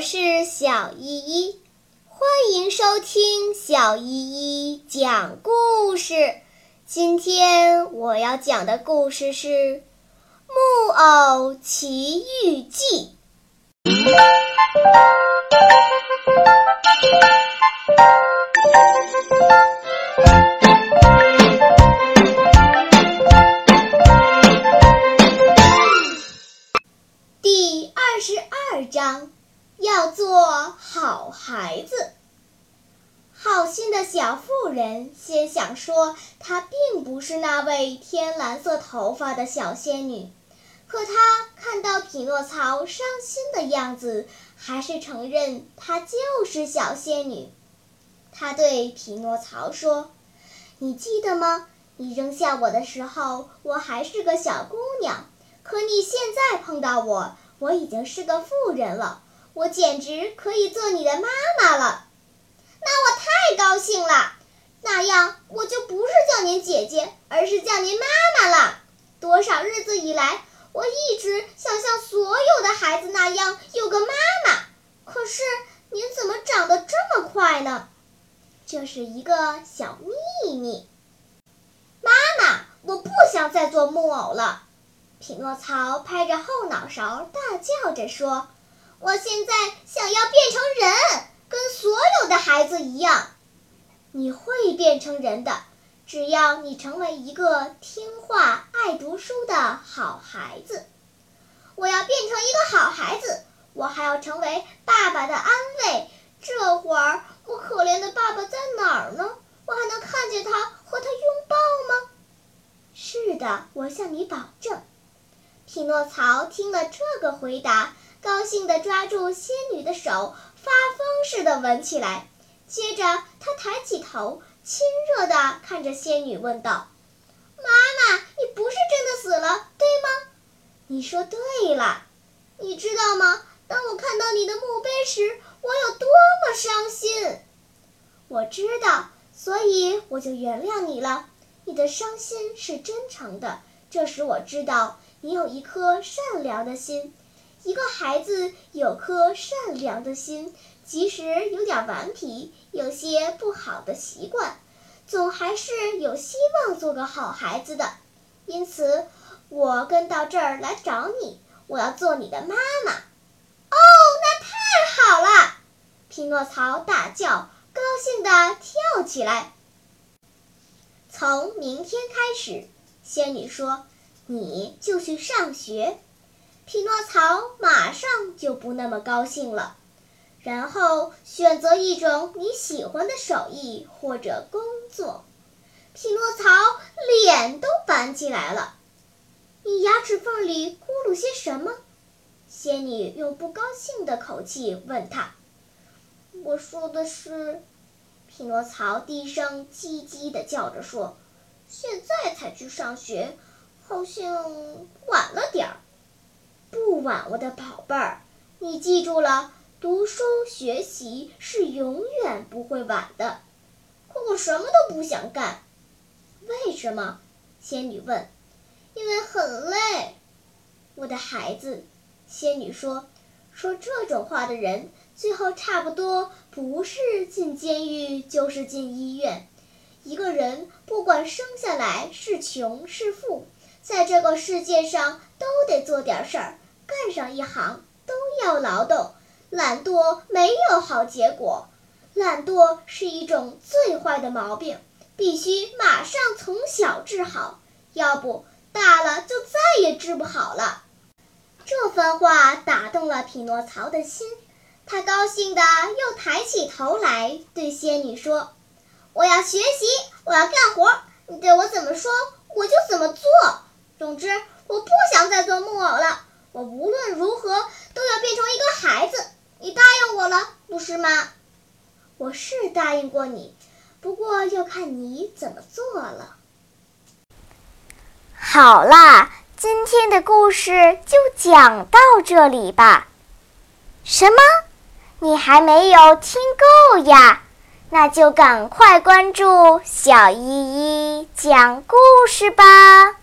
我是小依依，欢迎收听小依依讲故事。今天我要讲的故事是《木偶奇遇记》孩子。好心的小妇人先想说，她并不是那位天蓝色头发的小仙女，可她看到匹诺曹伤心的样子，还是承认她就是小仙女。她对匹诺曹说：“你记得吗？你扔下我的时候，我还是个小姑娘，可你现在碰到我，我已经是个妇人了。”我简直可以做你的妈妈了，那我太高兴了。那样我就不是叫您姐姐，而是叫您妈妈了。多少日子以来，我一直想像所有的孩子那样有个妈妈。可是您怎么长得这么快呢？这是一个小秘密。妈妈，我不想再做木偶了。匹诺曹拍着后脑勺，大叫着说。我现在想要变成人，跟所有的孩子一样。你会变成人的，只要你成为一个听话、爱读书的好孩子。我要变成一个好孩子，我还要成为爸爸的安慰。这会儿我可怜的爸爸在哪儿呢？我还能看见他和他拥抱吗？是的，我向你保证。匹诺曹听了这个回答。高兴地抓住仙女的手，发疯似的吻起来。接着，他抬起头，亲热地看着仙女，问道：“妈妈，你不是真的死了，对吗？”“你说对了。”“你知道吗？当我看到你的墓碑时，我有多么伤心。”“我知道，所以我就原谅你了。你的伤心是真诚的，这使我知道你有一颗善良的心。”一个孩子有颗善良的心，即使有点顽皮，有些不好的习惯，总还是有希望做个好孩子的。因此，我跟到这儿来找你，我要做你的妈妈。哦，那太好了！匹诺曹大叫，高兴地跳起来。从明天开始，仙女说，你就去上学。匹诺曹马上就不那么高兴了，然后选择一种你喜欢的手艺或者工作。匹诺曹脸都板起来了。你牙齿缝里咕噜些什么？仙女用不高兴的口气问他。我说的是，匹诺曹低声叽叽地叫着说：“现在才去上学，好像晚。”我的宝贝儿，你记住了，读书学习是永远不会晚的。可我什么都不想干，为什么？仙女问。因为很累，我的孩子。仙女说，说这种话的人，最后差不多不是进监狱，就是进医院。一个人不管生下来是穷是富，在这个世界上都得做点事儿。干上一行都要劳动，懒惰没有好结果。懒惰是一种最坏的毛病，必须马上从小治好，要不大了就再也治不好了。这番话打动了匹诺曹的心，他高兴地又抬起头来对仙女说：“我要学习，我要干活，你对我怎么说，我就怎么做。总之，我不想再做木偶了。”我无论如何都要变成一个孩子，你答应我了，不是吗？我是答应过你，不过要看你怎么做了。好啦，今天的故事就讲到这里吧。什么？你还没有听够呀？那就赶快关注小依依讲故事吧。